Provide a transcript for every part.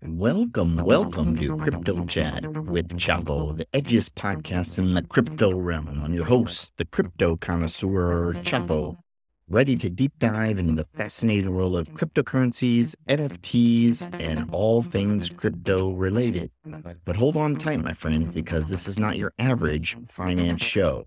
Welcome, welcome to Crypto Chat with Chapo, the edgiest podcast in the crypto realm. I'm your host, the crypto connoisseur Chapo, ready to deep dive into the fascinating world of cryptocurrencies, NFTs, and all things crypto related. But hold on tight, my friend, because this is not your average finance show.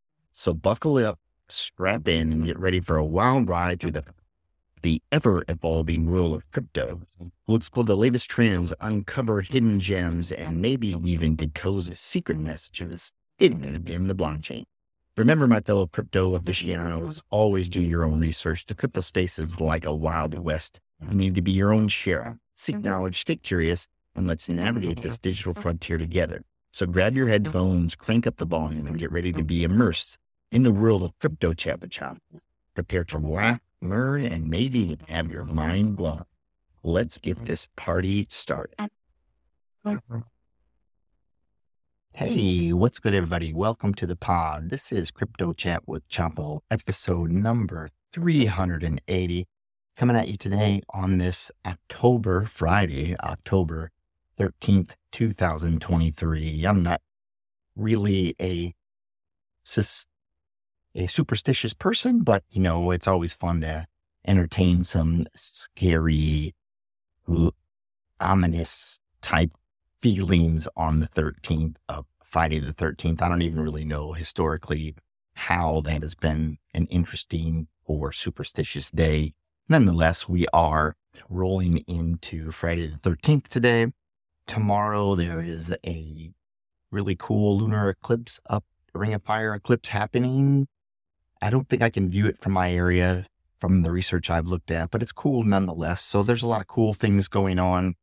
So buckle up, strap in, and get ready for a wild ride through the the ever evolving world of crypto. We'll explore the latest trends, uncover hidden gems, and maybe even decode secret messages hidden in the blockchain. Remember, my fellow crypto aficionados, always do your own research. The crypto space is like a wild west. You need to be your own sheriff. Seek mm-hmm. knowledge, stay curious, and let's navigate this digital frontier together. So grab your headphones, crank up the volume, and get ready to be immersed in the world of crypto chapa chop. Prepare to laugh, learn, and maybe even have your mind blown. Let's get this party started. Hey, what's good, everybody? Welcome to the pod. This is Crypto Chat with Chapo, episode number 380, coming at you today on this October, Friday, October 13th, 2023. I'm not really a a superstitious person, but you know, it's always fun to entertain some scary, ominous type feelings on the 13th of Friday the 13th. I don't even really know historically how that has been an interesting or superstitious day. Nonetheless, we are rolling into Friday the 13th today. Tomorrow, there is a really cool lunar eclipse up, Ring of Fire eclipse happening I don't think I can view it from my area from the research I've looked at, but it's cool nonetheless. So there's a lot of cool things going on.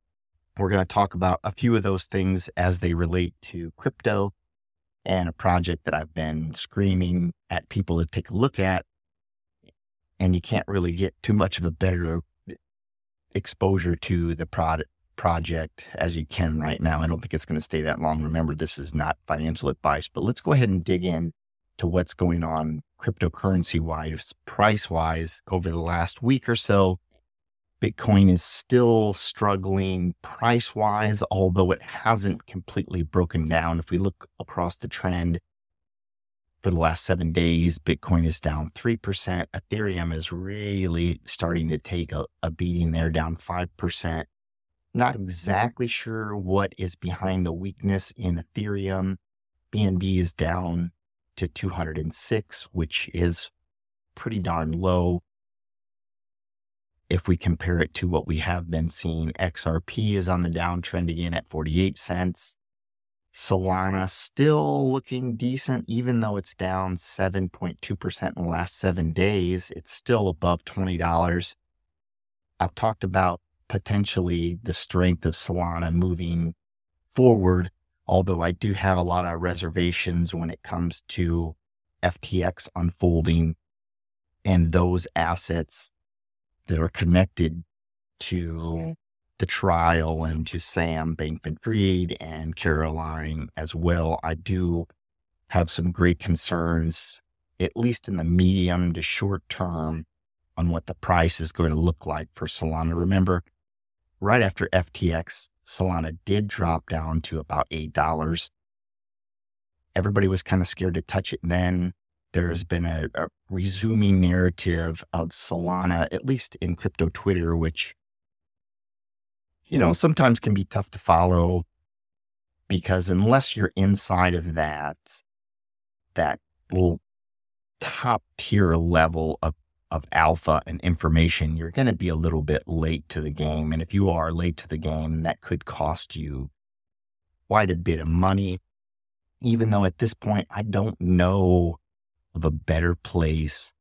We're going to talk about a few of those things as they relate to crypto and a project that I've been screaming at people to take a look at. And you can't really get too much of a better exposure to the product project as you can right now. I don't think it's going to stay that long. Remember, this is not financial advice, but let's go ahead and dig in to what's going on cryptocurrency wise, price wise over the last week or so. Bitcoin is still struggling price wise, although it hasn't completely broken down. If we look across the trend for the last seven days, Bitcoin is down 3%. Ethereum is really starting to take a, a beating there, down 5%. Not mm-hmm. exactly sure what is behind the weakness in Ethereum. BNB is down to 206, which is pretty darn low. If we compare it to what we have been seeing, XRP is on the downtrend again at 48 cents. Solana still looking decent, even though it's down 7.2% in the last seven days. It's still above $20. I've talked about potentially the strength of Solana moving forward although I do have a lot of reservations when it comes to FTX unfolding and those assets that are connected to the trial and to Sam Bankman Fried and Caroline as well. I do have some great concerns, at least in the medium to short term, on what the price is going to look like for Solana. Remember, right after FTX Solana did drop down to about $8. Everybody was kind of scared to touch it then. There's been a, a resuming narrative of Solana, at least in crypto Twitter, which, you know, sometimes can be tough to follow because unless you're inside of that, that little top tier level of of alpha and information, you're going to be a little bit late to the game. And if you are late to the game, that could cost you quite a bit of money. Even though at this point, I don't know of a better place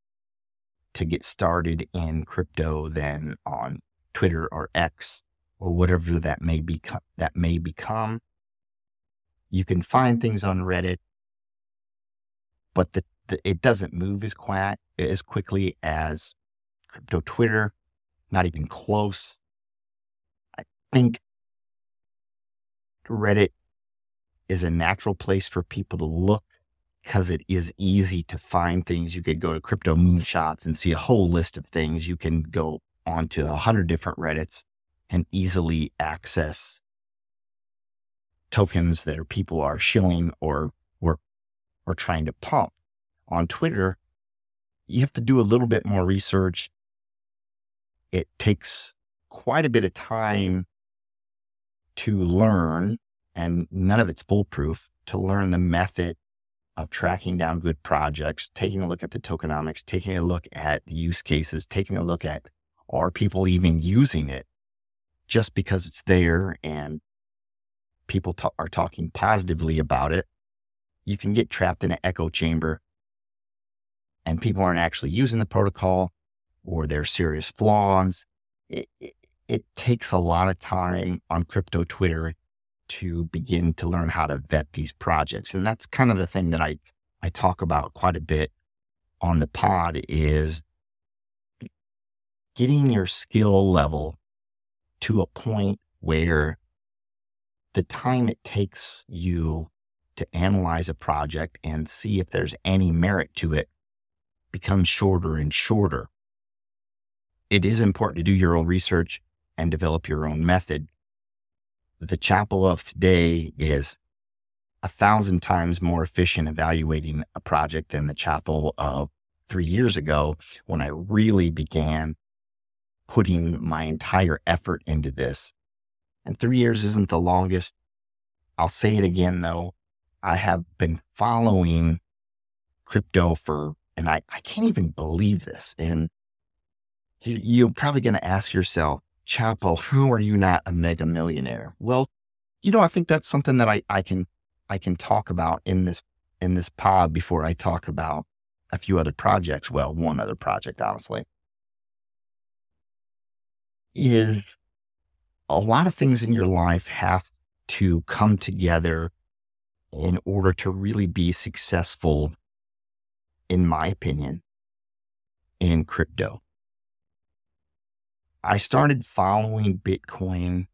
to get started in crypto than on Twitter or X. or whatever that may be that may become. You can find things on Reddit, but the, the, it doesn't move as quiet as quickly as crypto Twitter. Not even close. I think Reddit is a natural place for people to look because it is easy to find things. You could go to crypto moonshots and see a whole list of things. You can go onto a hundred different Reddits and easily access tokens that are people are shilling or or or trying to pump. On Twitter, you have to do a little bit more research. It takes quite a bit of time to learn, and none of it's foolproof, to learn the method of tracking down good projects, taking a look at the tokenomics, taking a look at the use cases, taking a look at are people even using it just because it's there and people t- are talking positively about it. You can get trapped in an echo chamber and people aren't actually using the protocol or there's serious flaws. It, it, it takes a lot of time on crypto Twitter to begin to learn how to vet these projects. And that's kind of the thing that I, I talk about quite a bit on the pod is getting your skill level to a point where the time it takes you to analyze a project and see if there's any merit to it becomes shorter and shorter. It is important to do your own research and develop your own method the Chapo of today is a thousand times more efficient evaluating a project than the Chapo of three years ago when I really began putting my entire effort into this. And three years isn't the longest. I'll say it again though. I have been following crypto for, and I, I can't even believe this. And you, you're probably going to ask yourself, Chapo, how are you not a mega millionaire? Well, you know, I think that's something that I, I can I can talk about in this in this pod before I talk about a few other projects. Well, one other project, honestly, is a lot of things in your life have to come together in order to really be successful, in my opinion, in crypto. I started following Bitcoin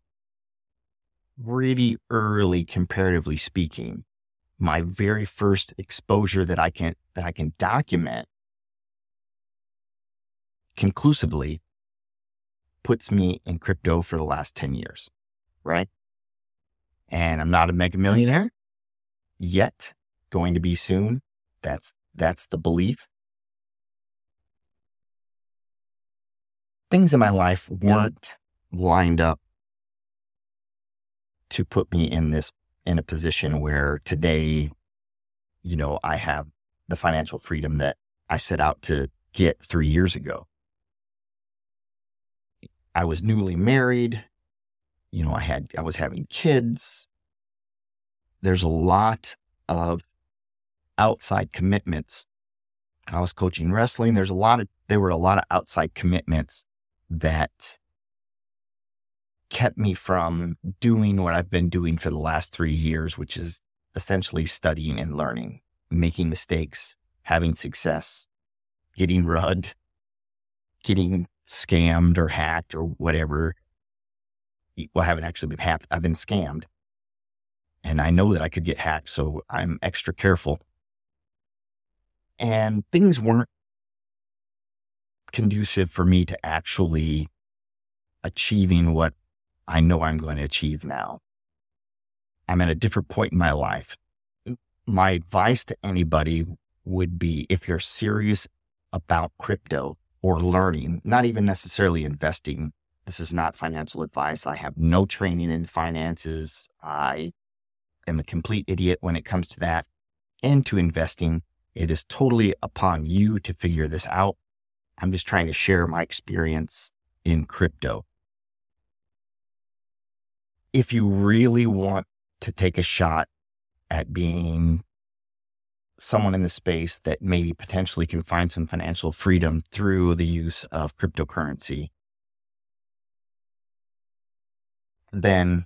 really early, comparatively speaking. My very first exposure that I can that I can document conclusively puts me in crypto for the last 10 years, right? And I'm not a mega millionaire yet, going to be soon. That's that's the belief. things in my life weren't lined up to put me in this in a position where today, you know, I have the financial freedom that I set out to get three years ago. I was newly married. You know, I had, I was having kids. There's a lot of outside commitments. I was coaching wrestling. There's a lot of, there were a lot of outside commitments that kept me from doing what I've been doing for the last three years, which is essentially studying and learning, making mistakes, having success, getting rud, getting scammed or hacked or whatever. Well, I haven't actually been hacked. I've been scammed. And I know that I could get hacked. So I'm extra careful. And things weren't conducive for me to actually achieving what I know I'm going to achieve now. I'm at a different point in my life. My advice to anybody would be if you're serious about crypto or learning, not even necessarily investing. This is not financial advice. I have no training in finances. I am a complete idiot when it comes to that and to investing. It is totally upon you to figure this out. I'm just trying to share my experience in crypto. If you really want to take a shot at being someone in the space that maybe potentially can find some financial freedom through the use of cryptocurrency, then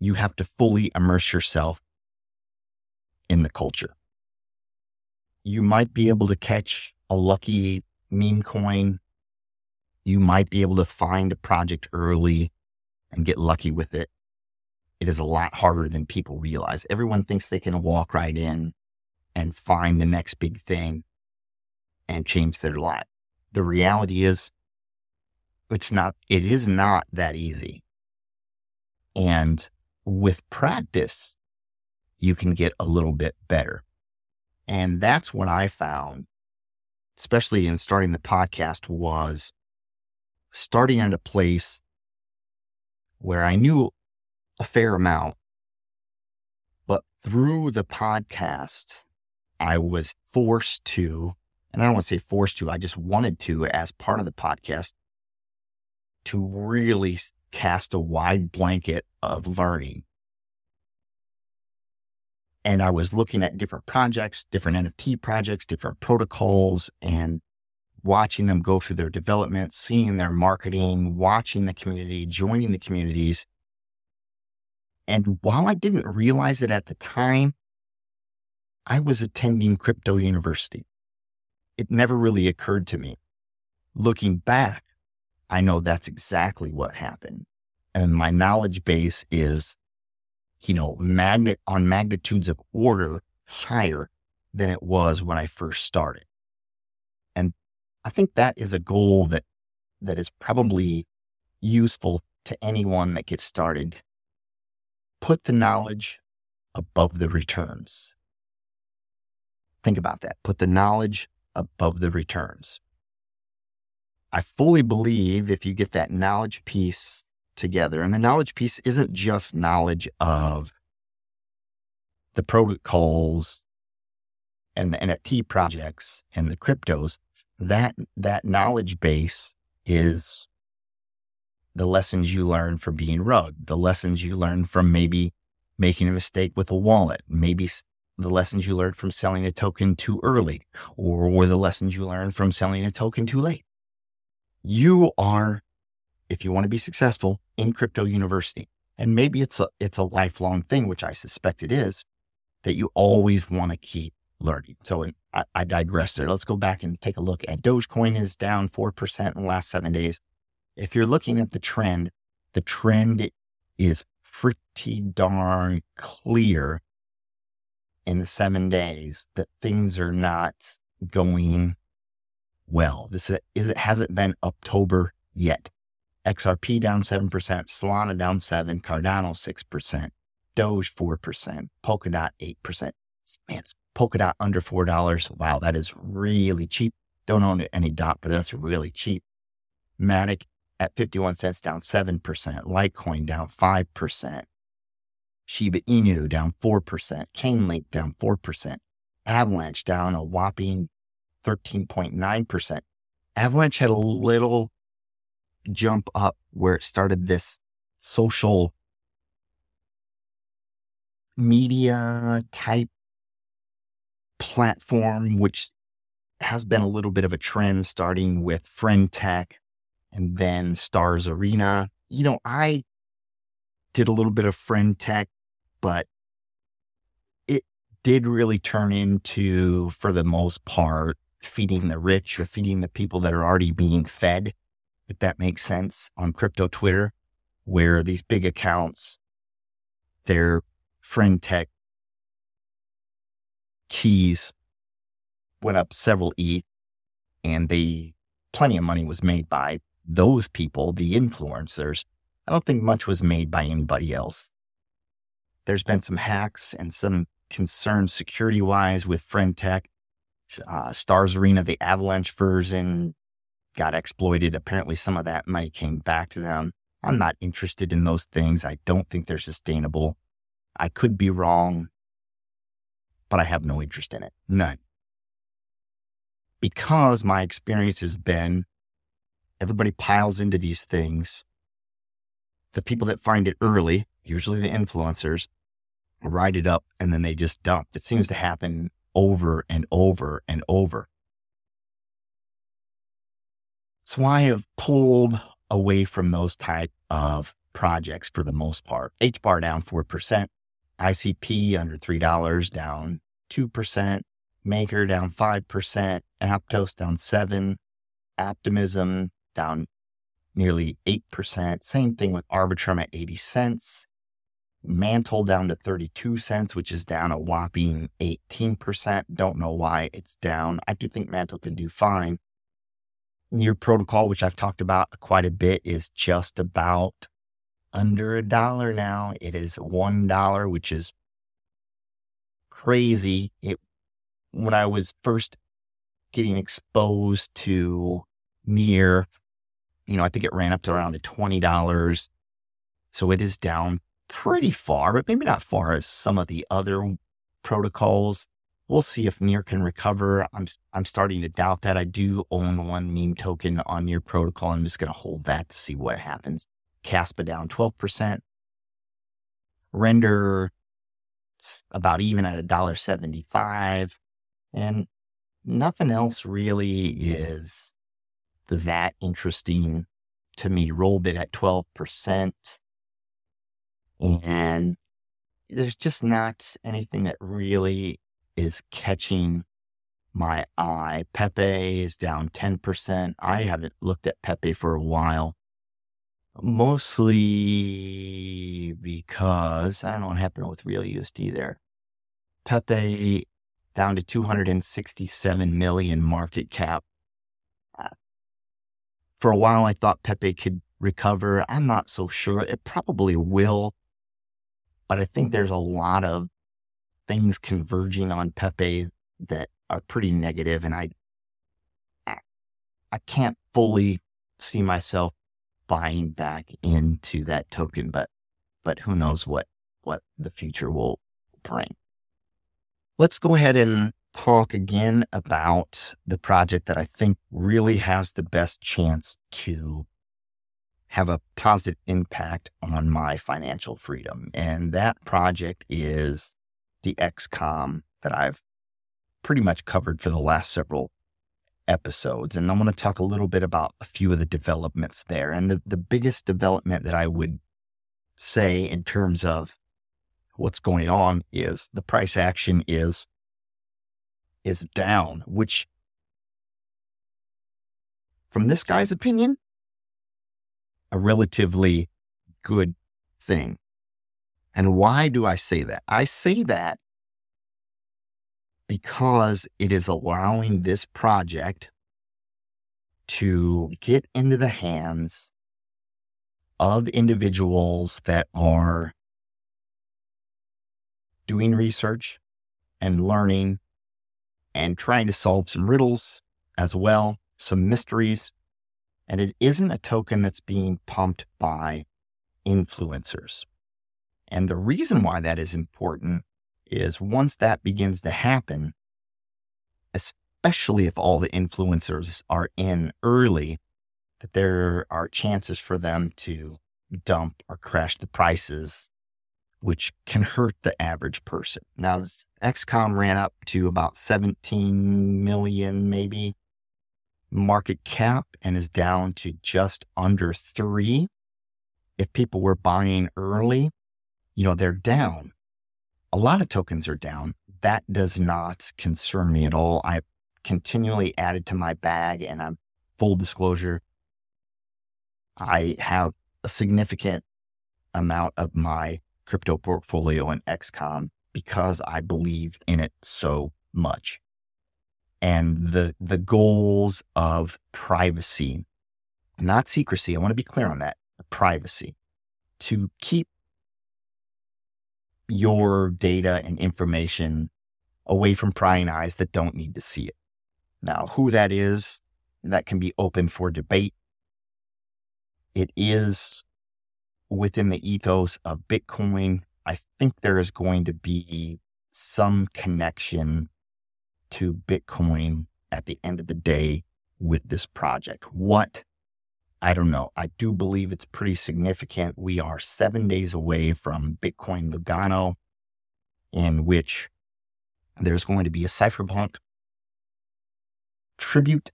you have to fully immerse yourself in the culture. You might be able to catch a lucky meme coin. You might be able to find a project early and get lucky with it. It is a lot harder than people realize. Everyone thinks they can walk right in and find the next big thing and change their life. The reality is it's not, it is not that easy. And with practice, you can get a little bit better. And that's what I found, especially in starting the podcast, was starting at a place where I knew a fair amount, but through the podcast, I was forced to, and I don't want to say forced to, I just wanted to, as part of the podcast, to really cast a wide blanket of learning. And I was looking at different projects, different NFT projects, different protocols, and watching them go through their development, seeing their marketing, watching the community, joining the communities. And while I didn't realize it at the time, I was attending crypto university. It never really occurred to me. Looking back, I know that's exactly what happened. And my knowledge base is, you know, magnet on magnitudes of order higher than it was when I first started. And I think that is a goal that, that is probably useful to anyone that gets started. Put the knowledge above the returns. Think about that. Put the knowledge above the returns. I fully believe if you get that knowledge piece together, and the knowledge piece isn't just knowledge of the protocols and the NFT projects and the cryptos, that that knowledge base is the lessons you learn from being rugged, the lessons you learn from maybe making a mistake with a wallet, maybe the lessons you learned from selling a token too early, or, or the lessons you learned from selling a token too late. You are, if you want to be successful in crypto university, and maybe it's a, it's a lifelong thing, which I suspect it is, that you always want to keep learning. So I, I digress there. Let's go back and take a look at Dogecoin is down 4% in the last seven days. If you're looking at the trend, the trend is pretty darn clear in the seven days that things are not going well. This is, it hasn't been October yet. XRP down 7%, Solana down 7, Cardano 6%, Doge 4%, Polkadot 8%. Man, Polkadot under $4. Wow, that is really cheap. Don't own any dot, but that's really cheap. Matic at 51 cents down 7%, Litecoin down 5%, Shiba Inu down 4%, Chainlink down 4%, Avalanche down a whopping 13.9%. Avalanche had a little jump up where it started this social media type platform, which has been a little bit of a trend starting with Friend Tech and then Stars Arena. You know, I did a little bit of Friend Tech, but it did really turn into, for the most part, feeding the rich or feeding the people that are already being fed, if that makes sense, on crypto Twitter, where these big accounts, their friend tech keys went up several E and they plenty of money was made by those people, the influencers. I don't think much was made by anybody else. There's been some hacks and some concerns security wise with friend tech uh, Stars Arena, the Avalanche version, got exploited. Apparently, some of that money came back to them. I'm not interested in those things. I don't think they're sustainable. I could be wrong, but I have no interest in it. None. Because my experience has been everybody piles into these things. The people that find it early, usually the influencers, ride it up and then they just dump. It seems to happen over and over and over. So I have pulled away from those type of projects for the most part. H bar down 4%, ICP under $3 down 2%, Maker down 5%, Aptos down 7 Optimism down nearly 8%. Same thing with Arbitrum at 80 cents. Mantle down to 32 cents, which is down a whopping 18%. Don't know why it's down. I do think Mantle can do fine. Near protocol, which I've talked about quite a bit, is just about under a dollar now. It is one dollar, which is crazy. It when I was first getting exposed to near, you know, I think it ran up to around twenty dollars. So it is down pretty far, but maybe not far as some of the other protocols. We'll see if Near can recover. I'm I'm starting to doubt that. I do own one meme token on Near protocol. I'm just going to hold that to see what happens. Kaspa down 12%. Render about even at a dollar 75 and nothing else really is that interesting to me. Rollbit at 12%. And there's just not anything that really is catching my eye. Pepe is down 10%. I haven't looked at Pepe for a while, mostly because I don't know what happened with real USD there. Pepe down to 267 million market cap. For a while, I thought Pepe could recover. I'm not so sure. It probably will. But I think there's a lot of things converging on Pepe that are pretty negative, and I I can't fully see myself buying back into that token, but but who knows what what the future will bring. Let's go ahead and talk again about the project that I think really has the best chance to have a positive impact on my financial freedom. And that project is the XCOM that I've pretty much covered for the last several episodes. And I want to talk a little bit about a few of the developments there. And the, the biggest development that I would say in terms of what's going on is the price action is is down, which from this guy's opinion a relatively good thing. And why do I say that? I say that because it is allowing this project to get into the hands of individuals that are doing research and learning and trying to solve some riddles as well, some mysteries and it isn't a token that's being pumped by influencers. And the reason why that is important is once that begins to happen, especially if all the influencers are in early, that there are chances for them to dump or crash the prices, which can hurt the average person. Now, XCOM ran up to about 17 million, maybe market cap and is down to just under three. If people were buying early, you know, they're down. A lot of tokens are down. That does not concern me at all. I continually added to my bag and I'm full disclosure. I have a significant amount of my crypto portfolio in XCOM because I believed in it so much and the the goals of privacy, not secrecy. I want to be clear on that. Privacy to keep your data and information away from prying eyes that don't need to see it. Now, who that is, that can be open for debate. It is within the ethos of Bitcoin. I think there is going to be some connection to Bitcoin at the end of the day with this project. What? I don't know. I do believe it's pretty significant. We are seven days away from Bitcoin Lugano, in which there's going to be a cypherpunk tribute.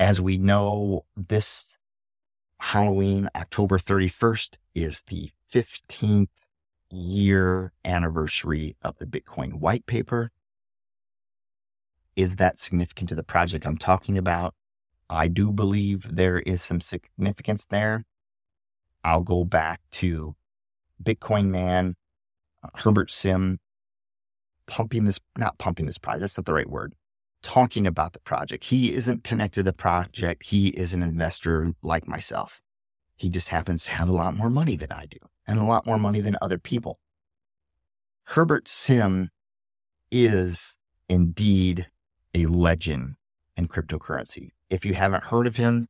As we know, this Halloween, October 31st, is the 15th year anniversary of the Bitcoin white paper. Is that significant to the project I'm talking about? I do believe there is some significance there. I'll go back to Bitcoin Man, uh, Herbert Sim, pumping this, not pumping this project, that's not the right word, talking about the project. He isn't connected to the project. He is an investor like myself. He just happens to have a lot more money than I do and a lot more money than other people. Herbert Sim is indeed a legend in cryptocurrency. If you haven't heard of him,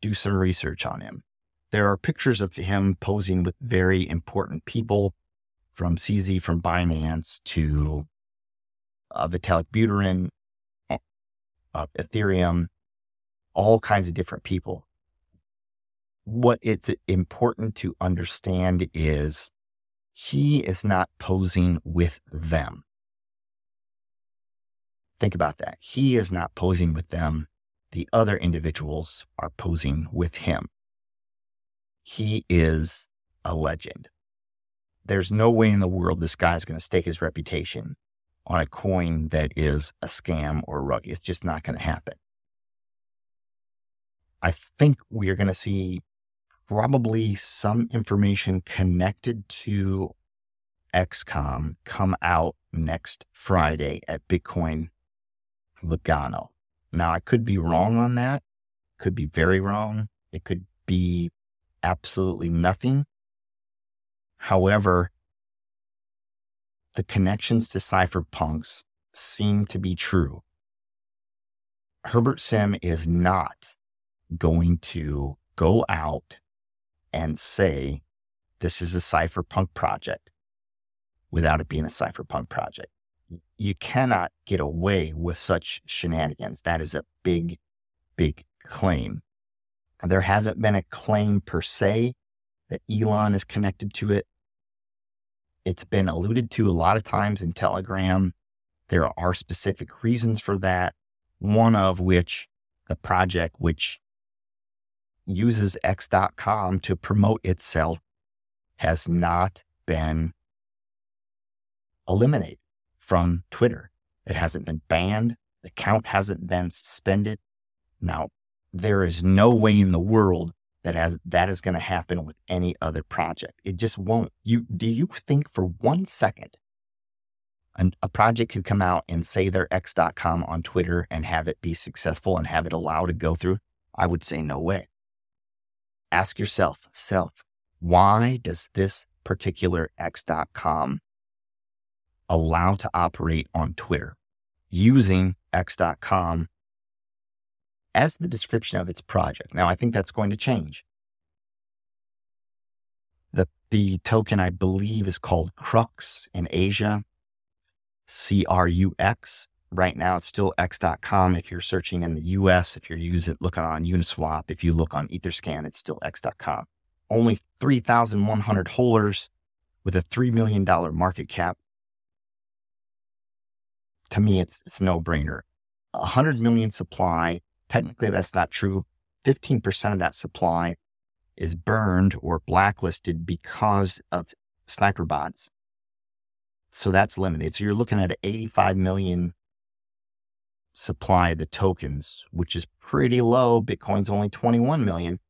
do some research on him. There are pictures of him posing with very important people from CZ from Binance to uh, Vitalik Buterin, uh, Ethereum, all kinds of different people. What it's important to understand is he is not posing with them. Think about that. He is not posing with them. The other individuals are posing with him. He is a legend. There's no way in the world this guy's going to stake his reputation on a coin that is a scam or a rug. It's just not going to happen. I think we are going to see probably some information connected to XCOM come out next Friday at Bitcoin Lugano. Now, I could be wrong on that, could be very wrong. It could be absolutely nothing. However, the connections to cypherpunks seem to be true. Herbert Sim is not going to go out and say this is a cypherpunk project without it being a cypherpunk project. You cannot get away with such shenanigans. That is a big, big claim. There hasn't been a claim per se that Elon is connected to it. It's been alluded to a lot of times in Telegram. There are specific reasons for that. One of which the project, which uses X.com to promote itself, has not been eliminated from Twitter. It hasn't been banned. The account hasn't been suspended. Now, there is no way in the world that has, that is going to happen with any other project. It just won't. You do you think for one second an, a project could come out and say they're x.com on Twitter and have it be successful and have it allowed to go through? I would say no way. Ask yourself, self, why does this particular x.com allow to operate on Twitter using x.com as the description of its project. Now, I think that's going to change. The, the token, I believe, is called Crux in Asia, C R U X. Right now, it's still x.com. If you're searching in the US, if you're using looking on Uniswap, if you look on Etherscan, it's still x.com. Only 3,100 holders with a $3 million market cap. To me, it's, it's no brainer. 100 million supply, Technically, that's not true. 15% of that supply is burned or blacklisted because of sniper bots. So that's limited. So you're looking at 85 million supply of the tokens, which is pretty low. Bitcoin's only 21 million.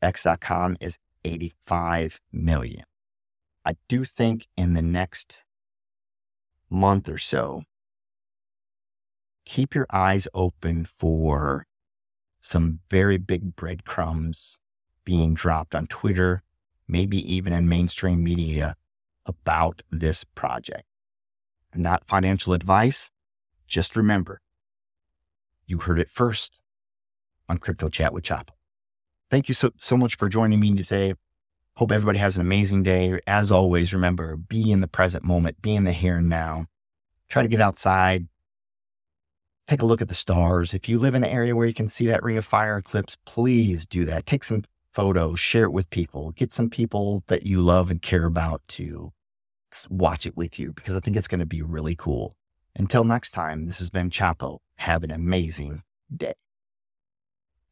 X.com is 85 million. I do think in the next month or so, keep your eyes open for some very big breadcrumbs being dropped on Twitter, maybe even in mainstream media about this project. Not financial advice. Just remember, you heard it first on Crypto Chat with Chapo. Thank you so, so much for joining me today. Hope everybody has an amazing day. As always, remember, be in the present moment, be in the here and now. Try to get outside, take a look at the stars. If you live in an area where you can see that ring of fire eclipse, please do that. Take some photos, share it with people, get some people that you love and care about to watch it with you because I think it's going to be really cool. Until next time, this has been Chapo. Have an amazing day.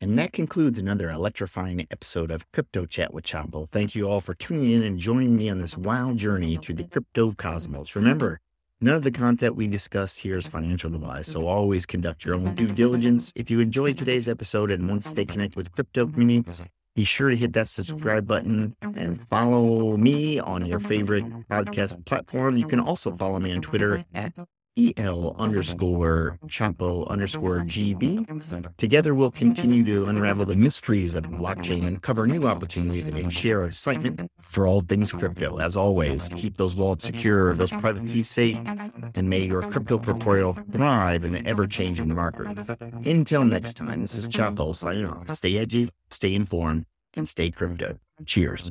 And that concludes another electrifying episode of Crypto Chat with Chapo. Thank you all for tuning in and joining me on this wild journey through the crypto cosmos. Remember, none of the content we discussed here is financial advice, so always conduct your own due diligence. If you enjoyed today's episode and want to stay connected with crypto community, be sure to hit that subscribe button and follow me on your favorite podcast platform. You can also follow me on Twitter at EL underscore Chapo underscore GB. Together, we'll continue to unravel the mysteries of blockchain and cover new opportunities and share excitement for all things crypto. As always, keep those wallets secure, those private keys safe, and may your crypto portfolio thrive in an ever changing market. Until next time, this is Chapo signing off. Stay edgy, stay informed, and stay crypto. Cheers.